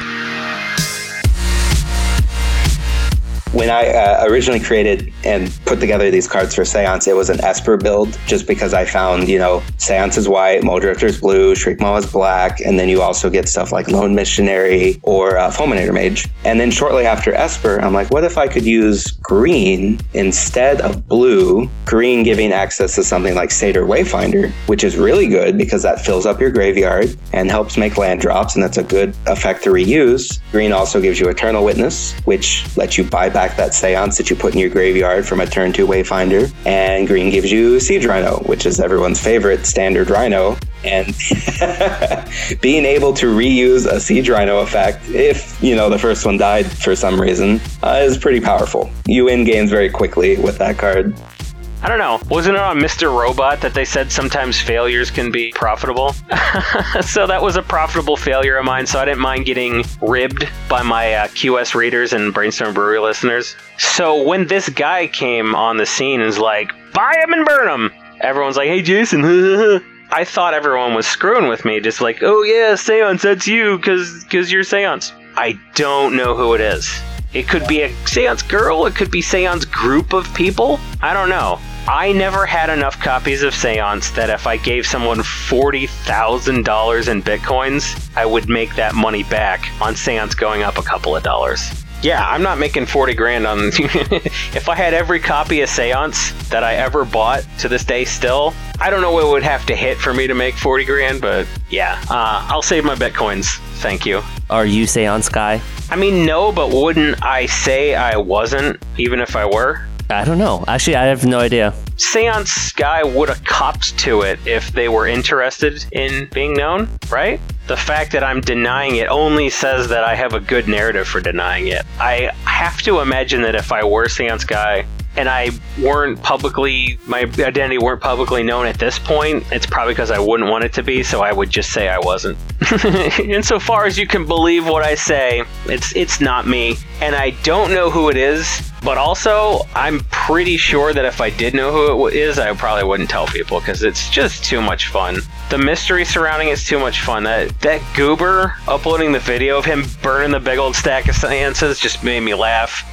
When I uh, originally created and put together these cards for Seance, it was an Esper build just because I found, you know, Seance is white, Muldrifter is blue, Shriekmaw is black, and then you also get stuff like Lone Missionary or uh, Fulminator Mage. And then shortly after Esper, I'm like, what if I could use green instead of blue? Green giving access to something like Satyr Wayfinder, which is really good because that fills up your graveyard and helps make land drops, and that's a good effect to reuse. Green also gives you Eternal Witness, which lets you buy back that seance that you put in your graveyard from a turn two Wayfinder. And green gives you Siege Rhino, which is everyone's favorite standard Rhino. And being able to reuse a Siege Rhino effect, if you know the first one died for some reason, uh, is pretty powerful. You win games very quickly with that card. I don't know. Wasn't it on Mr. Robot that they said sometimes failures can be profitable? so that was a profitable failure of mine, so I didn't mind getting ribbed by my uh, QS readers and Brainstorm Brewery listeners. So when this guy came on the scene and was like, buy him and burn him, everyone's like, "Hey, Jason." I thought everyone was screwing with me, just like, "Oh yeah, Seance, that's you, cause cause you're Seance." I don't know who it is. It could be a Seance girl. It could be Seance group of people. I don't know. I never had enough copies of Seance that if I gave someone $40,000 in bitcoins, I would make that money back on Seance going up a couple of dollars. Yeah, I'm not making 40 grand on. if I had every copy of Seance that I ever bought to this day still, I don't know what it would have to hit for me to make 40 grand, but yeah, uh, I'll save my bitcoins. Thank you. Are you Seance guy? I mean, no, but wouldn't I say I wasn't, even if I were? I don't know. Actually, I have no idea. Seance guy would have copped to it if they were interested in being known, right? The fact that I'm denying it only says that I have a good narrative for denying it. I have to imagine that if I were Seance guy, and I weren't publicly, my identity weren't publicly known at this point, it's probably because I wouldn't want it to be, so I would just say I wasn't. Insofar as you can believe what I say, it's it's not me, and I don't know who it is. But also, I'm pretty sure that if I did know who it is, I probably wouldn't tell people because it's just too much fun. The mystery surrounding it's too much fun. That that goober uploading the video of him burning the big old stack of seances just made me laugh.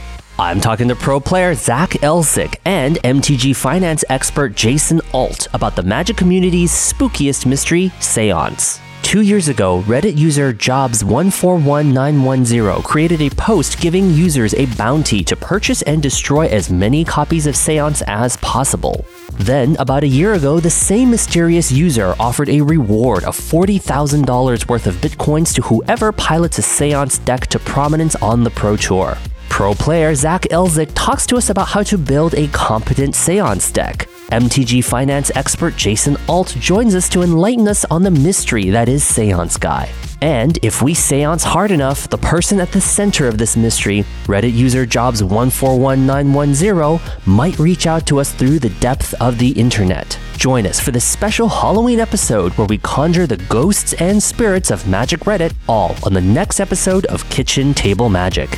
I'm talking to pro player Zac Elsik and MTG finance expert Jason Alt about the Magic community's spookiest mystery, Seance. Two years ago, Reddit user Jobs141910 created a post giving users a bounty to purchase and destroy as many copies of Seance as possible. Then, about a year ago, the same mysterious user offered a reward of $40,000 worth of bitcoins to whoever pilots a Seance deck to prominence on the Pro Tour. Pro player Zac Elsik talks to us about how to build a competent Seance deck. MTG finance expert Jason Alt joins us to enlighten us on the mystery that is Seance Guy. And if we seance hard enough, the person at the center of this mystery, Reddit user Jobs141910, might reach out to us through the depth of the internet. Join us for this special Halloween episode where we conjure the ghosts and spirits of Magic Reddit, all on the next episode of Kitchen Table Magic.